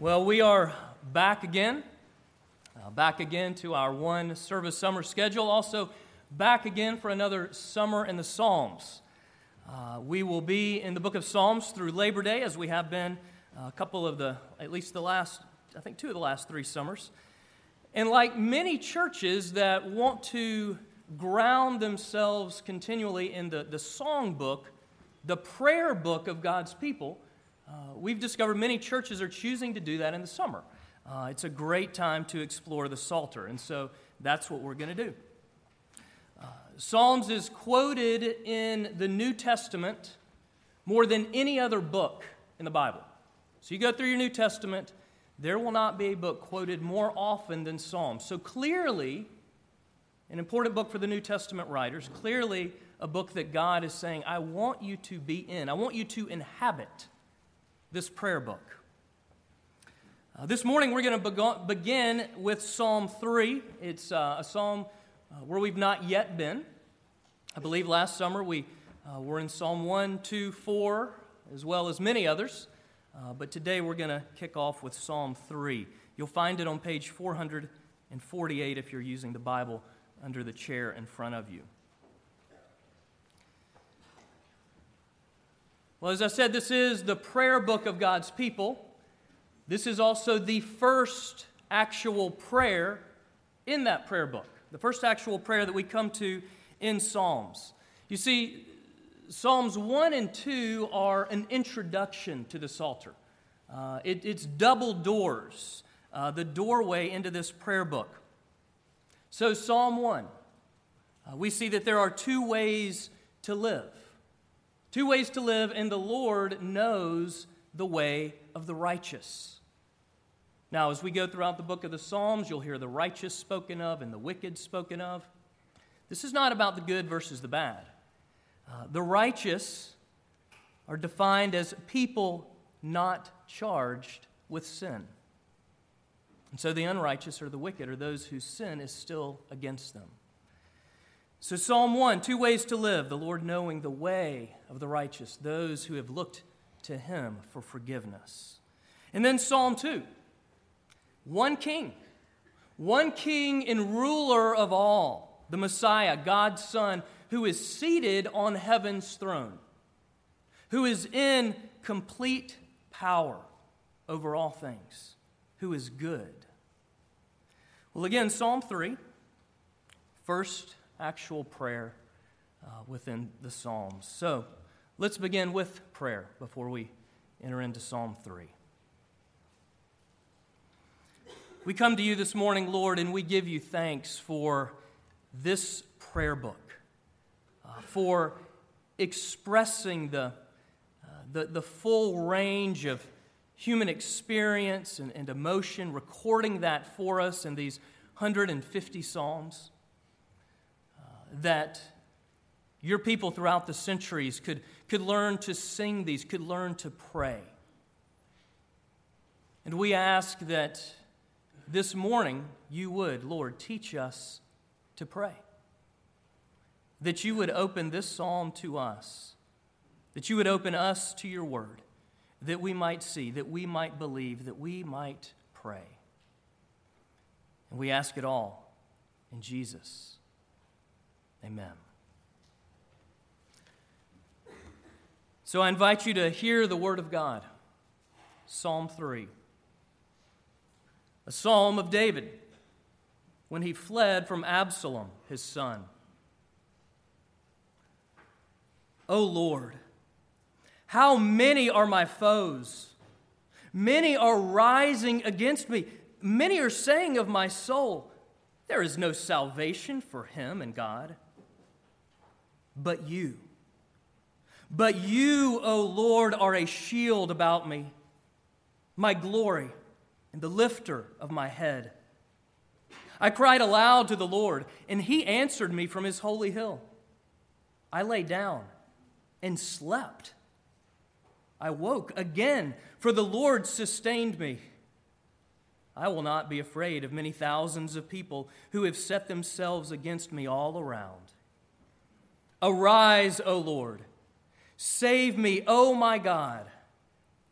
Well, we are back again, uh, back again to our one service summer schedule. Also, back again for another summer in the Psalms. Uh, we will be in the book of Psalms through Labor Day, as we have been uh, a couple of the, at least the last, I think two of the last three summers. And like many churches that want to ground themselves continually in the, the song book, the prayer book of God's people, uh, we've discovered many churches are choosing to do that in the summer. Uh, it's a great time to explore the Psalter, and so that's what we're going to do. Uh, Psalms is quoted in the New Testament more than any other book in the Bible. So you go through your New Testament, there will not be a book quoted more often than Psalms. So clearly, an important book for the New Testament writers, clearly a book that God is saying, I want you to be in, I want you to inhabit this prayer book. Uh, this morning, we're going to begin with Psalm 3. It's uh, a psalm uh, where we've not yet been. I believe last summer we uh, were in Psalm 1, 2, 4, as well as many others. Uh, but today we're going to kick off with Psalm 3. You'll find it on page 448 if you're using the Bible under the chair in front of you. Well, as I said, this is the prayer book of God's people. This is also the first actual prayer in that prayer book, the first actual prayer that we come to in Psalms. You see, Psalms 1 and 2 are an introduction to the Psalter. Uh, it, it's double doors, uh, the doorway into this prayer book. So, Psalm 1, uh, we see that there are two ways to live. Two ways to live, and the Lord knows the way of the righteous. Now, as we go throughout the book of the Psalms, you'll hear the righteous spoken of and the wicked spoken of. This is not about the good versus the bad. Uh, the righteous are defined as people not charged with sin. And so the unrighteous or the wicked are those whose sin is still against them. So, Psalm 1 two ways to live the Lord knowing the way of the righteous, those who have looked to him for forgiveness. And then Psalm 2 one king, one king and ruler of all, the Messiah, God's Son, who is seated on heaven's throne, who is in complete power over all things, who is good. Well, again, Psalm 3, first actual prayer uh, within the Psalms. So let's begin with prayer before we enter into Psalm 3. We come to you this morning, Lord, and we give you thanks for this prayer book, uh, for expressing the, uh, the, the, full range of human experience and, and emotion, recording that for us in these 150 Psalms that your people throughout the centuries could, could learn to sing these, could learn to pray. And we ask that this morning you would, Lord, teach us to pray. That you would open this psalm to us, that you would open us to your word, that we might see, that we might believe, that we might pray. And we ask it all in Jesus' Amen. So I invite you to hear the Word of God. Psalm 3. A psalm of David when he fled from Absalom, his son. O Lord, how many are my foes? Many are rising against me. Many are saying of my soul, There is no salvation for him in God but you. But you, O Lord, are a shield about me, my glory, and the lifter of my head. I cried aloud to the Lord, and he answered me from his holy hill. I lay down and slept. I woke again, for the Lord sustained me. I will not be afraid of many thousands of people who have set themselves against me all around. Arise, O Lord. Save me, O my God,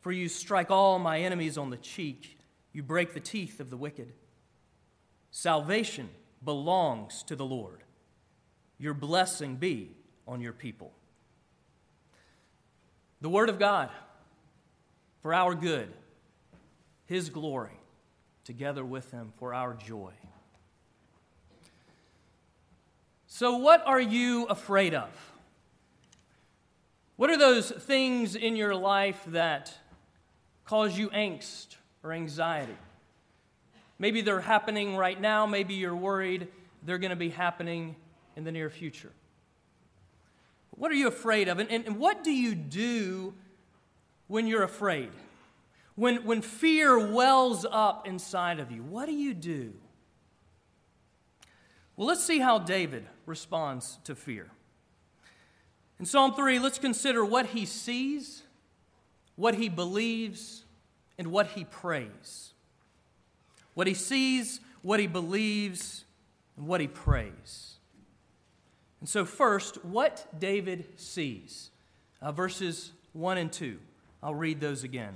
for you strike all my enemies on the cheek. you break the teeth of the wicked. Salvation belongs to the Lord. Your blessing be on your people. The Word of God for our good, His glory, together with Him for our joy. So, what are you afraid of? What are those things in your life that cause you angst or anxiety? Maybe they're happening right now. Maybe you're worried they're going to be happening in the near future. What are you afraid of? And, and, and, what do you do when you're afraid? When, when fear wells up inside of you, what do you do? Well, let's see how David responds to fear. In Psalm 3, let's consider what he sees, what he believes, and what he prays. What he sees, what he believes, and what he prays. And so, first, what David sees. Uh, verses 1 and 2. I'll read those again.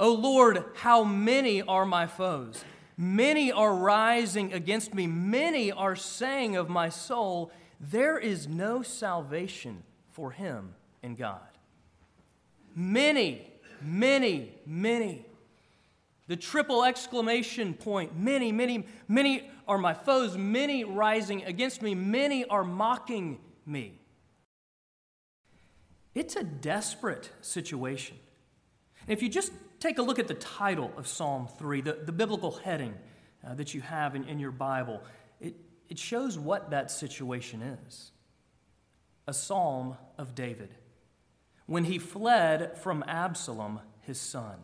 O Lord, how many are my foes? Many are rising against me. Many are saying of my soul, There is no salvation for him in God. Many, many, many. The triple exclamation point many, many, many are my foes, many rising against me, many are mocking me. It's a desperate situation. And if you just take a look at the title of Psalm 3, the, the biblical heading uh, that you have in, in your Bible, it, it shows what that situation is a psalm of David when he fled from Absalom, his son.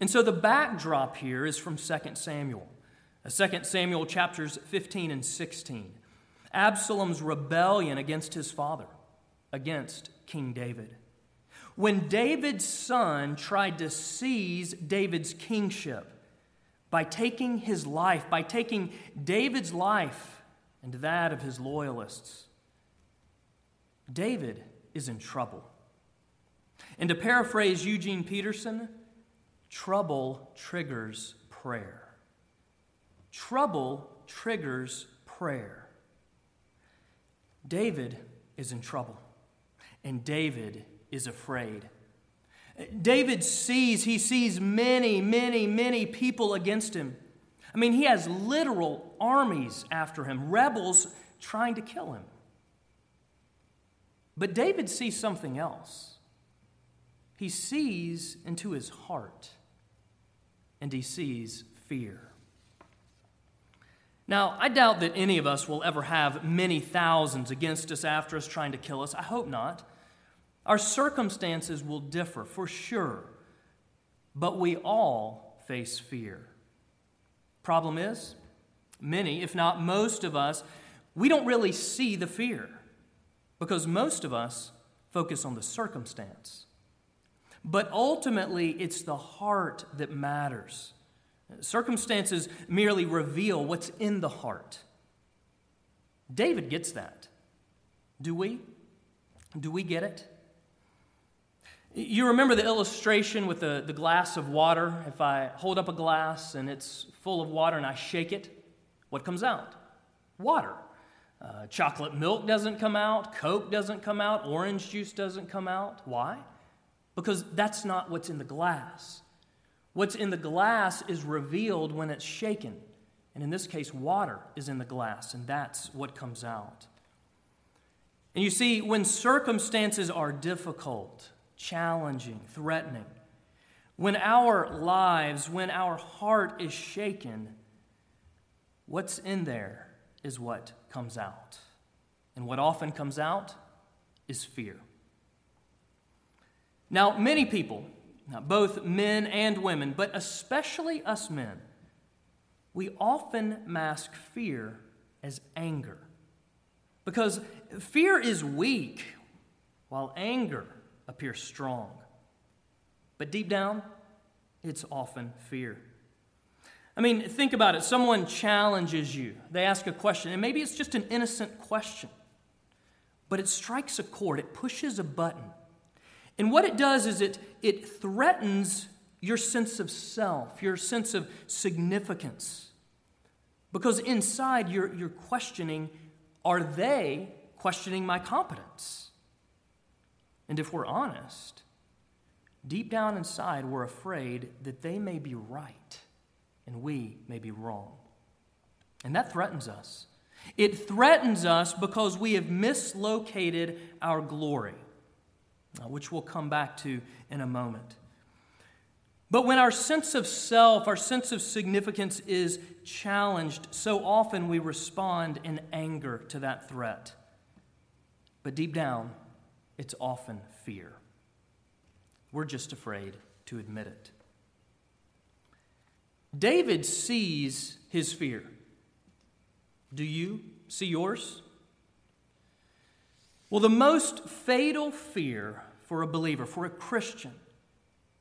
And so the backdrop here is from 2 Samuel. 2 Samuel chapters 15 and 16. Absalom's rebellion against his father, against King David. When David's son tried to seize David's kingship by taking his life, by taking David's life and that of his loyalists, David is in trouble. And to paraphrase Eugene Peterson, Trouble triggers prayer. Trouble triggers prayer. David is in trouble, and David is afraid. David sees, he sees many, many, many people against him. I mean, he has literal armies after him, rebels trying to kill him. But David sees something else. He sees into his heart and he sees fear. Now, I doubt that any of us will ever have many thousands against us after us trying to kill us. I hope not. Our circumstances will differ for sure, but we all face fear. Problem is, many, if not most of us, we don't really see the fear because most of us focus on the circumstance. But ultimately, it's the heart that matters. Circumstances merely reveal what's in the heart. David gets that. Do we? Do we get it? You remember the illustration with the, the glass of water? If I hold up a glass and it's full of water and I shake it, what comes out? Water. Uh, chocolate milk doesn't come out, Coke doesn't come out, orange juice doesn't come out. Why? because that's not what's in the glass. What's in the glass is revealed when it's shaken. And in this case, water is in the glass, and that's what comes out. And you see, when circumstances are difficult, challenging, threatening, when our lives, when our heart is shaken, what's in there is what comes out. And what often comes out is fear. Now, many people, both men and women, but especially us men, we often mask fear as anger. Because fear is weak, while anger appears strong. But deep down, it's often fear. I mean, think about it. Someone challenges you, they ask a question, and maybe it's just an innocent question, but it strikes a chord, it pushes a button and what it does is it, it threatens your sense of self, your sense of significance. Because inside you're, you're questioning are they questioning my competence? And if we're honest, deep down inside, we're afraid that they may be right and we may be wrong. And that threatens us. It threatens us because we have mislocated our glory, uh, which we'll come back to in a moment. But when our sense of self, our sense of significance is challenged, so often we respond in anger to that threat. But deep down, it's often fear. We're just afraid to admit it. David sees his fear. Do you see yours? Well, the most fatal fear for a believer, for a Christian,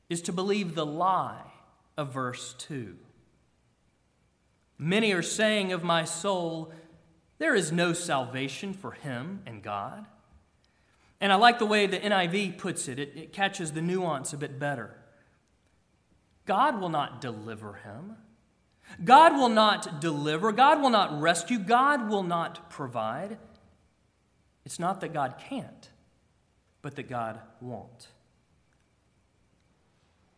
is to believe the lie of verse 2. Many are saying of my soul, there is no salvation for him and God. And I like the way the NIV puts it, it, it catches the nuance a bit better. God will not deliver him. God will not deliver. God will not rescue. God will not provide. It's not that God can't, but that God won't.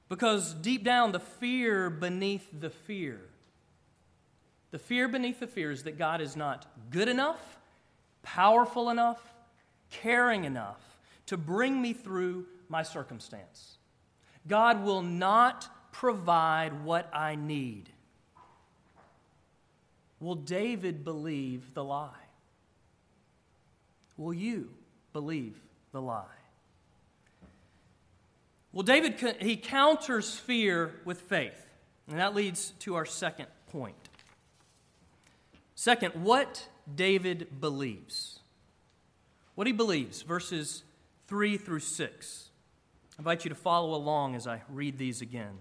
Because deep down, the fear beneath the fear, the fear beneath the fear is that God is not good enough, powerful enough, caring enough to bring me through my circumstance. God will not provide what I need. Will David believe the lie? Will you believe the lie? Well, David, he counters fear with faith. And that leads to our second point. Second, what David believes. What he believes, verses 3 through 6. I invite you to follow along as I read these again.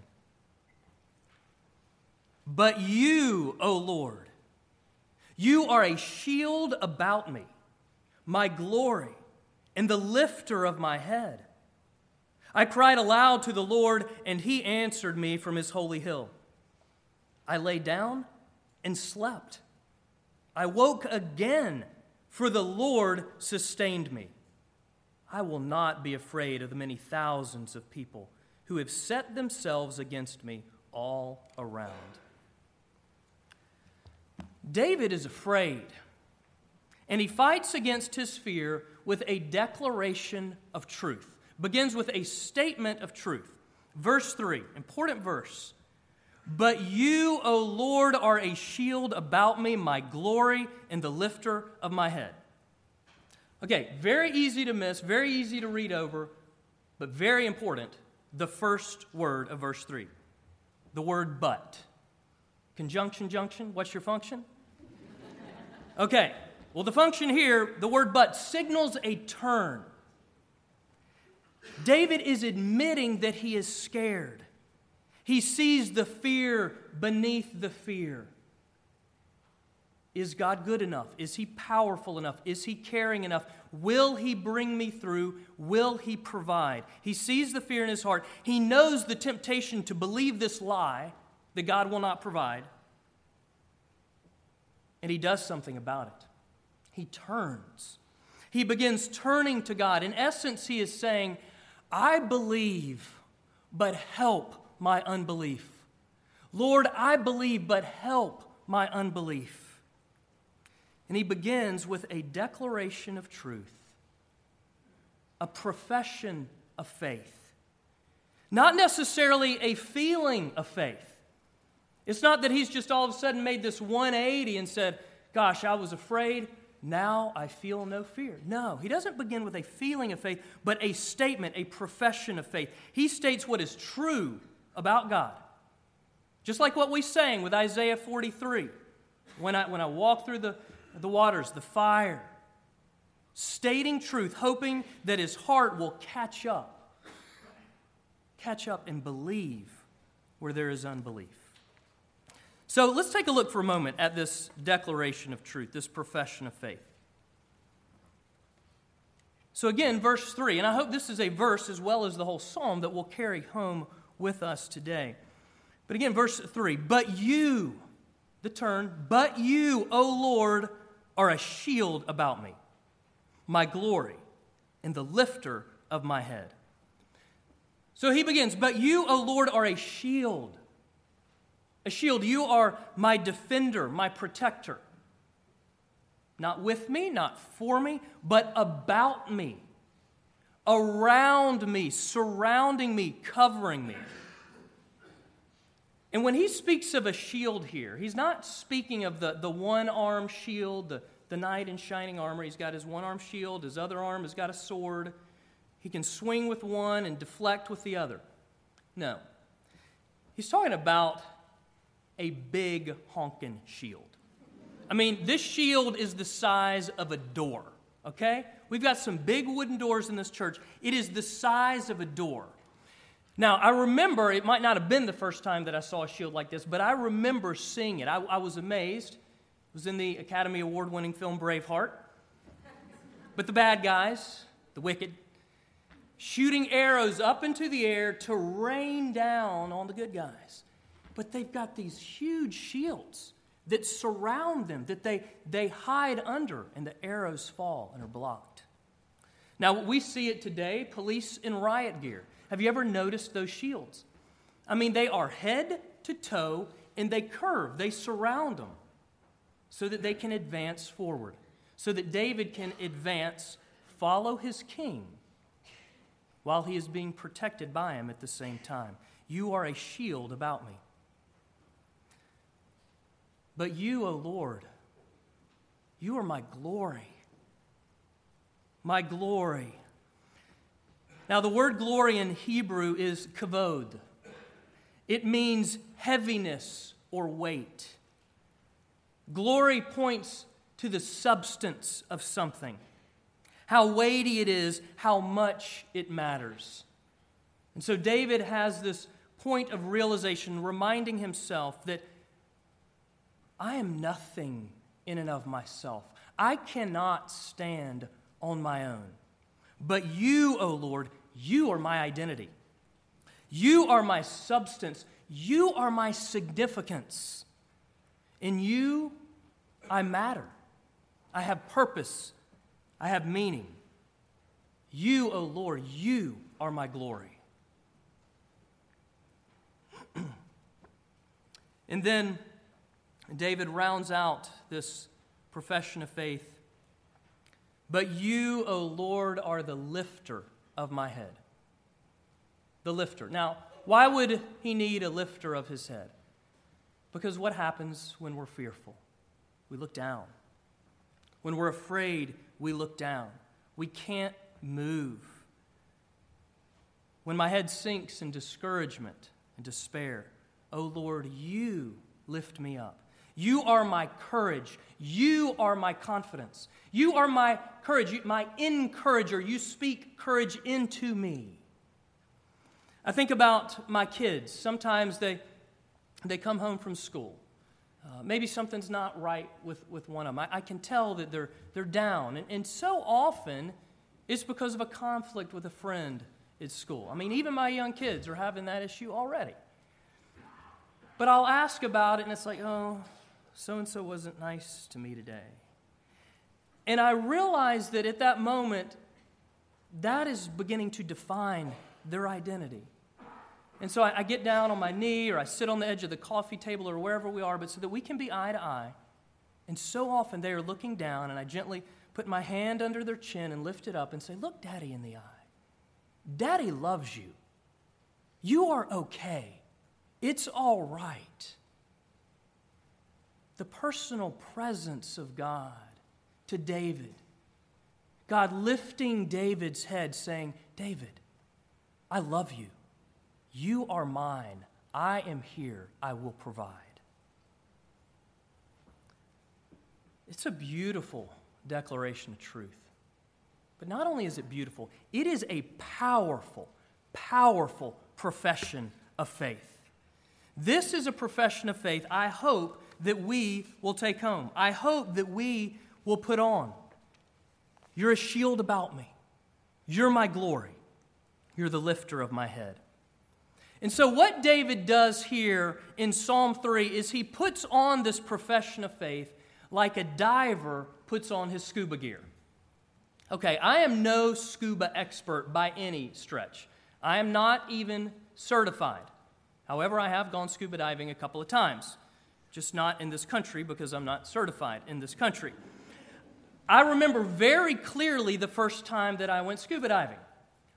But you, O Lord, you are a shield about me, my glory, and the lifter of my head. I cried aloud to the Lord, and he answered me from his holy hill. I lay down and slept. I woke again, for the Lord sustained me. I will not be afraid of the many thousands of people who have set themselves against me all around. David is afraid, and he fights against his fear with a declaration of truth begins with a statement of truth. Verse 3, important verse. But you, O Lord, are a shield about me, my glory, and the lifter of my head. Okay, very easy to miss, very easy to read over, but very important. The first word of verse 3 the word but. Conjunction, junction, what's your function? Okay, well, the function here, the word but, signals a turn. David is admitting that he is scared. He sees the fear beneath the fear. Is God good enough? Is He powerful enough? Is He caring enough? Will He bring me through? Will He provide? He sees the fear in his heart. He knows the temptation to believe this lie that God will not provide. And he does something about it. He turns. He begins turning to God. In essence, he is saying, I believe, but help my unbelief. Lord, I believe, but help my unbelief. And he begins with a declaration of truth, a profession of faith, not necessarily a feeling of faith. It's not that he's just all of a sudden made this 180 and said, Gosh, I was afraid. Now I feel no fear. No, he doesn't begin with a feeling of faith, but a statement, a profession of faith. He states what is true about God. Just like what we sang with Isaiah 43. When I, when I walk through the, the waters, the fire, stating truth, hoping that his heart will catch up. Catch up and believe where there is unbelief. So let's take a look for a moment at this declaration of truth, this profession of faith. So, again, verse 3, and I hope this is a verse as well as the whole psalm that will carry home with us today. But again, verse 3 But you, the turn, but you, O Lord, are a shield about me, my glory, and the lifter of my head. So he begins, But you, O Lord, are a shield. A shield. You are my defender, my protector. Not with me, not for me, but about me, around me, surrounding me, covering me. And when he speaks of a shield here, he's not speaking of the, the one arm shield, the, the knight in shining armor. He's got his one arm shield, his other arm has got a sword. He can swing with one and deflect with the other. No. He's talking about a big honking shield. I mean, this shield is the size of a door, okay? We've got some big wooden doors in this church. It is the size of a door. Now, I remember, it might not have been the first time that I saw a shield like this, but I remember seeing it. I, I was amazed. It was in the Academy Award winning film Braveheart. But the bad guys, the wicked, shooting arrows up into the air to rain down on the good guys. But they've got these huge shields that surround them, that they, they hide under, and the arrows fall and are blocked. Now, we see it today police in riot gear. Have you ever noticed those shields? I mean, they are head to toe and they curve, they surround them so that they can advance forward, so that David can advance, follow his king while he is being protected by him at the same time. You are a shield about me. But you, O Lord, you are my glory. My glory. Now, the word glory in Hebrew is kavod. It means heaviness or weight. Glory points to the substance of something, how weighty it is, how much it matters. And so David has this point of realization, reminding himself that I am nothing in and of myself. I cannot stand on my own. But you, O Lord, you are my identity. You are my substance. You are my significance. In you, I matter. I have purpose. I have meaning. You, O Lord, you are my glory. and then David rounds out this profession of faith but you, O Lord, are the lifter of my head. The lifter. Now, why would he need a lifter of his head? Because what happens when we're fearful? We look down. When we're afraid, we look down. We can't move. When my head sinks in discouragement and despair, O Lord, you lift me up. You are my courage. You are my confidence. You are my courage, my encourager. You speak courage into me. I think about my kids. Sometimes they, they come home from school. Uh, maybe something's not right with, with one of them. I, I can tell that they're, they're down. And, and so often, it's because of a conflict with a friend at school. I mean, even my young kids are having that issue already. But I'll ask about it, and it's like, oh, so and so wasn't nice to me today. And I realized that at that moment, that is beginning to define their identity. And so I, I, get down on my knee or I sit on the edge of the coffee table or wherever we are, but so that we can be eye to eye. And so often they are looking down, and I gently put my hand under their chin and lift it up and say, Look, Daddy, in the eye. Daddy loves you. You are okay. It's all right the personal presence of God to David. God lifting David's head, saying, David, I love you. You are mine. I am here. I will provide. It's a beautiful declaration of truth. But not only is it beautiful, it is a powerful, powerful profession of faith. This is a profession of faith, I hope, that we will take home. I hope that we will put on. You're a shield about me. You're my glory. You're the lifter of my head. And so, what David does here in Psalm 3 is he puts on this profession of faith like a diver puts on his scuba gear. Okay, I am no scuba expert by any stretch. I am not even certified. However, I have gone scuba diving a couple of times, just not in this country because I'm not certified in this country. I remember very clearly the first time that I went scuba diving.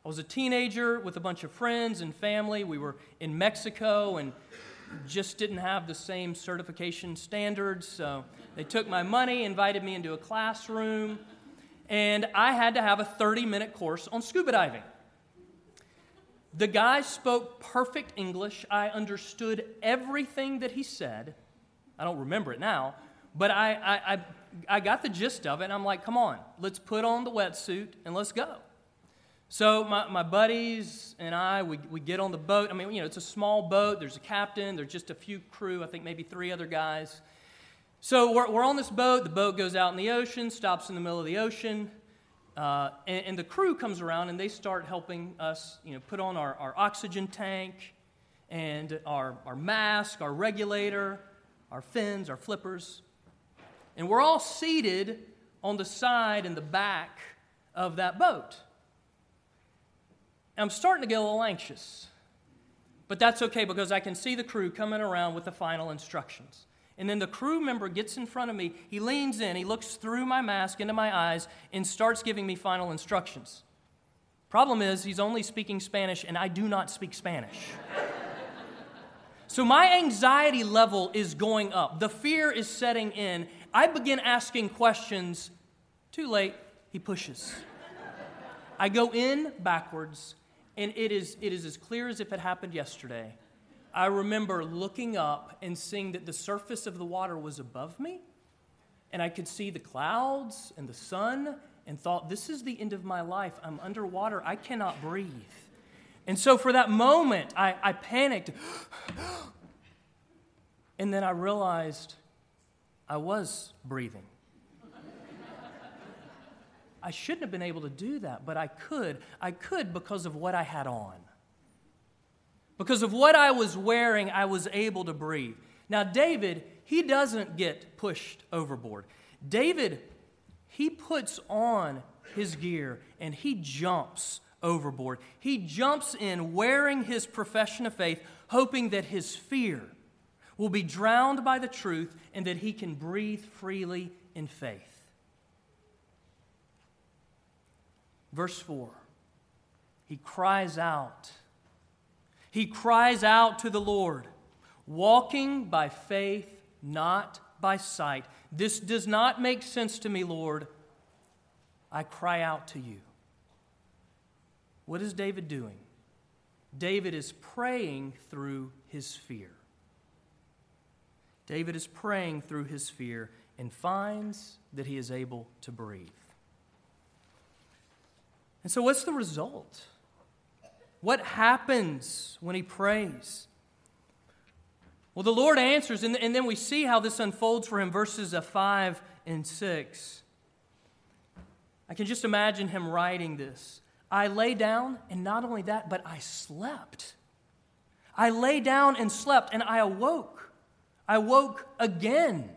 I was a teenager with a bunch of friends and family. We were in Mexico and just didn't have the same certification standards. So they took my money, invited me into a classroom, and I had to have a 30 minute course on scuba diving. The guy spoke perfect English. I understood everything that he said. I don't remember it now, but I, I, I, I got the gist of it. And I'm like, come on, let's put on the wetsuit and let's go. So my, my buddies and I, we, we get on the boat. I mean, you know, it's a small boat. There's a captain. There's just a few crew. I think maybe three other guys. So we're, we're on this boat. The boat goes out in the ocean, stops in the middle of the ocean. Uh, and, and, the crew comes around and they start helping us, you know, put on our, our oxygen tank and our, our mask, our regulator, our fins, our flippers. And we're all seated on the side and the back of that boat. I'm starting to get a little anxious. But that's okay because I can see the crew coming around with the final instructions. And then the crew member gets in front of me. He leans in, he looks through my mask into my eyes, and starts giving me final instructions. Problem is, he's only speaking Spanish, and I do not speak Spanish. so my anxiety level is going up. The fear is setting in. I begin asking questions. Too late, he pushes. I go in backwards and it is, it is as clear as if it happened yesterday. I remember looking up and seeing that the surface of the water was above me, and I could see the clouds and the sun, and thought, This is the end of my life. I'm underwater. I cannot breathe. And so for that moment, I, I panicked. and then I realized I was breathing. I shouldn't have been able to do that, but I could. I could because of what I had on. Because of what I was wearing, I was able to breathe. Now, David, he doesn't get pushed overboard. David, he puts on his gear and he jumps overboard. He jumps in wearing his profession of faith, hoping that his fear will be drowned by the truth and that he can breathe freely in faith. Verse 4 He cries out. He cries out to the Lord, walking by faith, not by sight. This does not make sense to me, Lord. I cry out to you. What is David doing? David is praying through his fear. David is praying through his fear and finds that he is able to breathe. And so, what's the result? What happens when he prays? Well, the Lord answers, and, and then we see how this unfolds for him, verses uh, 5 and 6. I can just imagine him writing this. I lay down, and not only that, but I slept. I lay down and slept, and I awoke. I woke again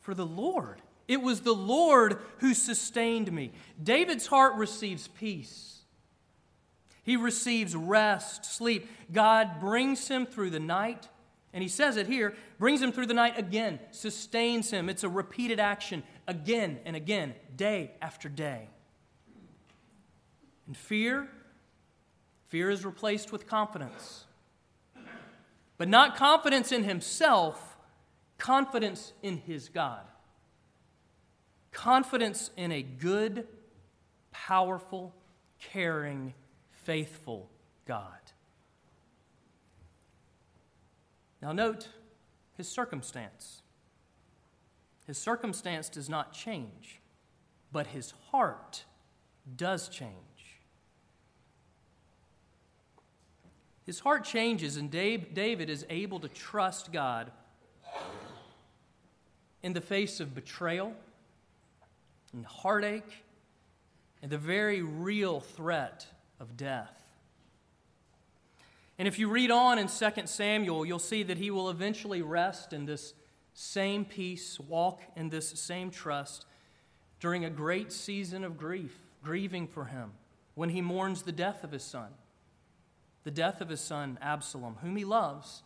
for the Lord it was the Lord who sustained me. David's heart receives peace. He receives rest, sleep. God brings him through the night. And he says it here brings him through the night again, sustains him. It's a repeated action again and again, day after day. And fear, fear is replaced with confidence. But not confidence in himself, confidence in his God confidence in a good, powerful, caring, faithful God. Now, note his circumstance. His circumstance does not change, but his heart does change. His heart changes, and David is able to trust God in the face of betrayal and heartache and the very real threat of death. And if you read on in 2 Samuel, you'll see that he will eventually rest in this same peace, walk in this same trust during a great season of grief, grieving for him, when he mourns the death of his son, the death of his son Absalom, whom he loves,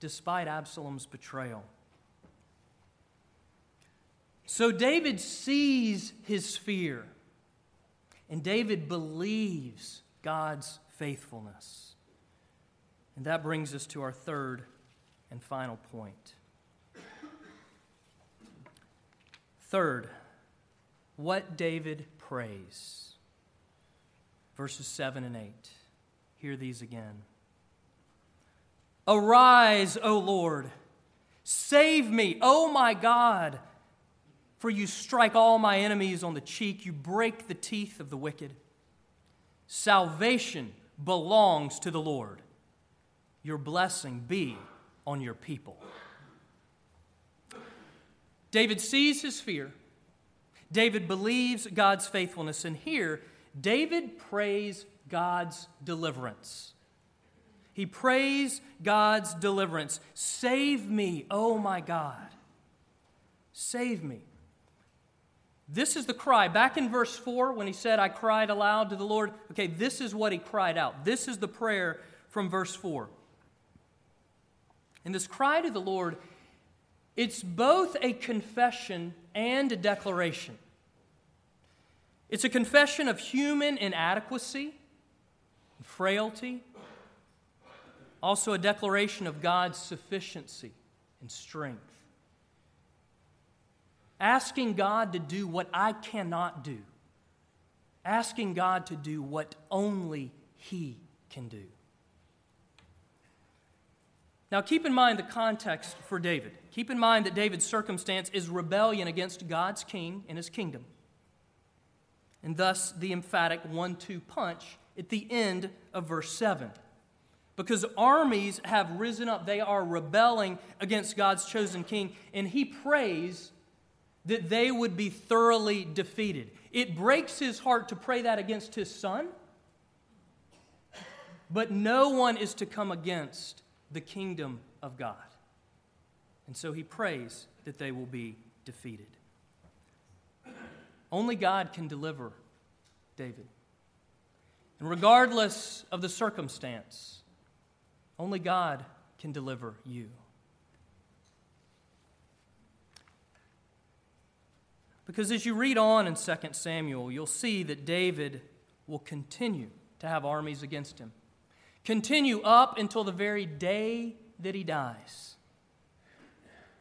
despite Absalom's betrayal. So David sees his fear, and David believes God's faithfulness. And that brings us to our third and final point. Third, what David prays. Verses 7 and 8. Hear these again. Arise, O Lord. Save me, O my God. For you strike all my enemies on the cheek, you break the teeth of the wicked. Salvation belongs to the Lord. Your blessing be on your people. David sees his fear. David believes God's faithfulness. And here, David prays God's deliverance. He prays God's deliverance. Save me, oh my God. Save me. This is the cry. Back in verse 4, when he said, I cried aloud to the Lord, okay, this is what he cried out. This is the prayer from verse 4. And this cry to the Lord, it's both a confession and a declaration. It's a confession of human inadequacy, frailty, also a declaration of God's sufficiency and strength asking God to do what I cannot do, asking God to do what only He can do. Now, keep in mind the context for David. Keep in mind that David's circumstance is rebellion against God's king and his kingdom. And thus, the emphatic one two punch at the end of verse 7. Because armies have risen up, they are rebelling against God's chosen king, and he prays that they would be thoroughly defeated. It breaks his heart to pray that against his son, but no one is to come against the kingdom of God. And so he prays that they will be defeated. Only God can deliver David. And regardless of the circumstance, only God can deliver you. Because as you read on in 2 Samuel, you'll see that David will continue to have armies against him, continue up until the very day that he dies.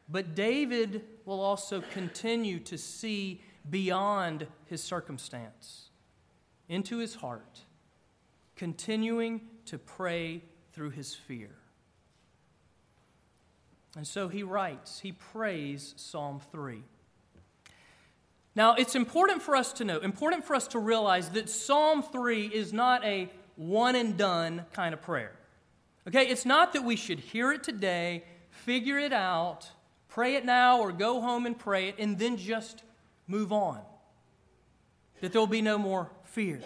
But David will also continue to see beyond his circumstance into his heart, continuing to pray through his fear. And so he writes, he prays Psalm 3. Now, it's important for us to know, important for us to realize that Psalm 3 is not a one and done kind of prayer. Okay, it's not that we should hear it today, figure it out, pray it now, or go home and pray it, and then just move on. That there will be no more fear.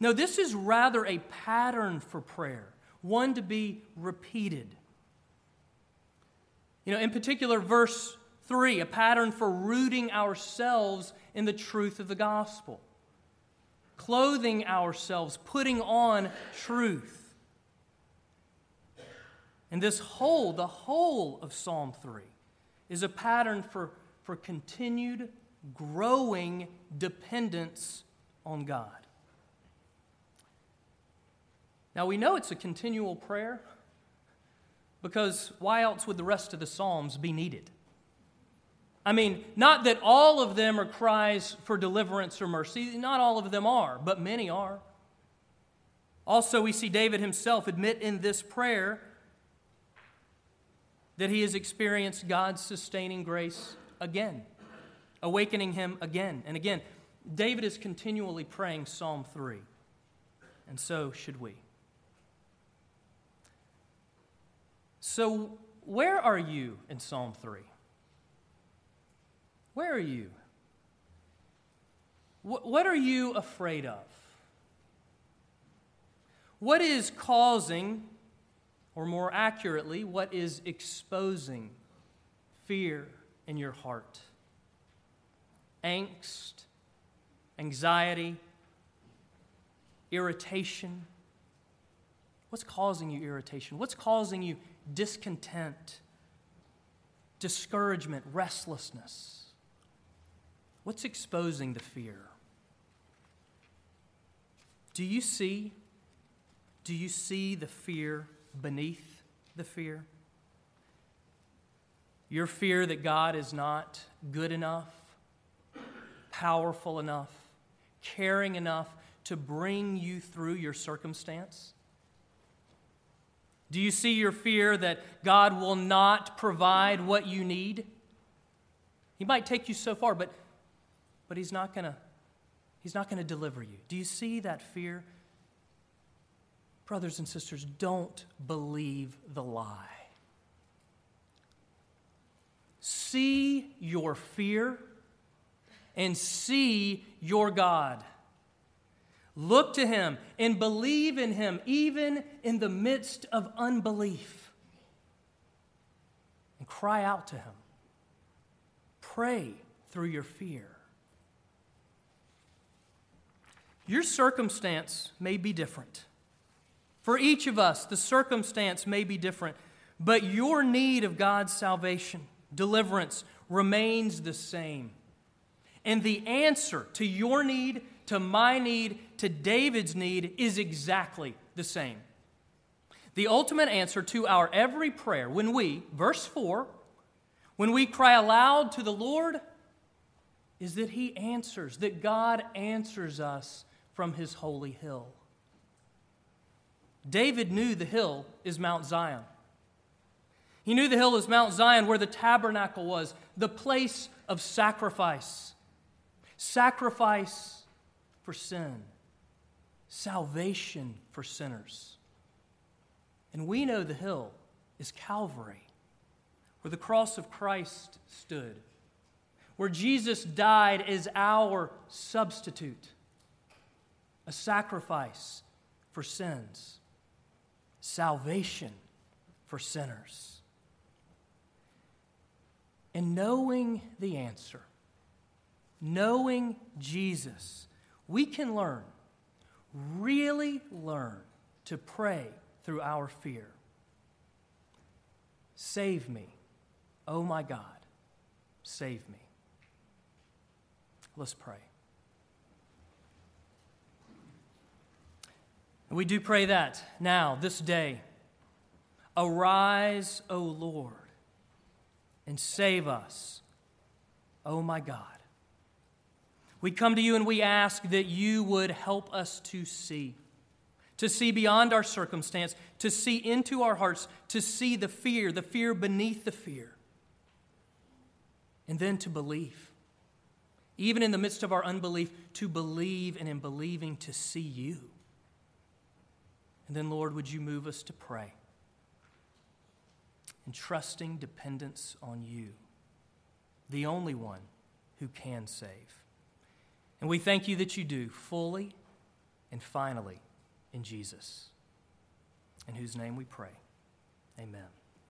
No, this is rather a pattern for prayer, one to be repeated. You know, in particular, verse Three, a pattern for rooting ourselves in the truth of the gospel, clothing ourselves, putting on truth. And this whole, the whole of Psalm 3, is a pattern for, for continued, growing dependence on God. Now, we know it's a continual prayer because why else would the rest of the Psalms be needed? I mean, not that all of them are cries for deliverance or mercy, not all of them are, but many are. Also, we see David himself admit in this prayer that he has experienced God's sustaining grace again, awakening him again and again. David is continually praying Psalm 3, and so should we. So, where are you in Psalm 3? Where are you? What are you afraid of? What is causing, or more accurately, what is exposing fear in your heart? Angst, anxiety, irritation. What's causing you irritation? What's causing you discontent, discouragement, restlessness? What's exposing the fear? Do you see? Do you see the fear beneath the fear? Your fear that God is not good enough, powerful enough, caring enough to bring you through your circumstance? Do you see your fear that God will not provide what you need? He might take you so far, but, but He's not going to He's not going to deliver you. Do you see that fear? Brothers and sisters, don't believe the lie. See your fear and see your God. Look to Him and believe in Him, even in the midst of unbelief. And cry out to Him. Pray through your fear. Your circumstance may be different. For each of us, the circumstance may be different, but your need of God's salvation, deliverance, remains the same. And the answer to your need, to my need, to David's need is exactly the same. The ultimate answer to our every prayer, when we, verse 4, when we cry aloud to the Lord, is that He answers, that God answers us from His holy hill. David knew the hill is Mount Zion. He knew the hill is Mount Zion where the tabernacle was, the place of sacrifice sacrifice for sin, salvation for sinners. And we know the hill is Calvary, where the cross of Christ stood, where Jesus died as our substitute, a sacrifice for sins, salvation for sinners. And knowing the answer, knowing Jesus, we can learn, really learn to pray through our fear. Save me, oh my God, save me. Let's pray. And we do pray that now, this day. Arise, O Lord, and save us, O my God. We come to you and we ask that you would help us to see, to see beyond our circumstance, to see into our hearts, to see the fear, the fear beneath the fear, and then to believe. Even in the midst of our unbelief, to believe, and in believing, to see you. And then, Lord, would you move us to pray in trusting dependence on you, the only one who can save. And we thank you that you do fully and finally in Jesus, in whose name we pray. Amen.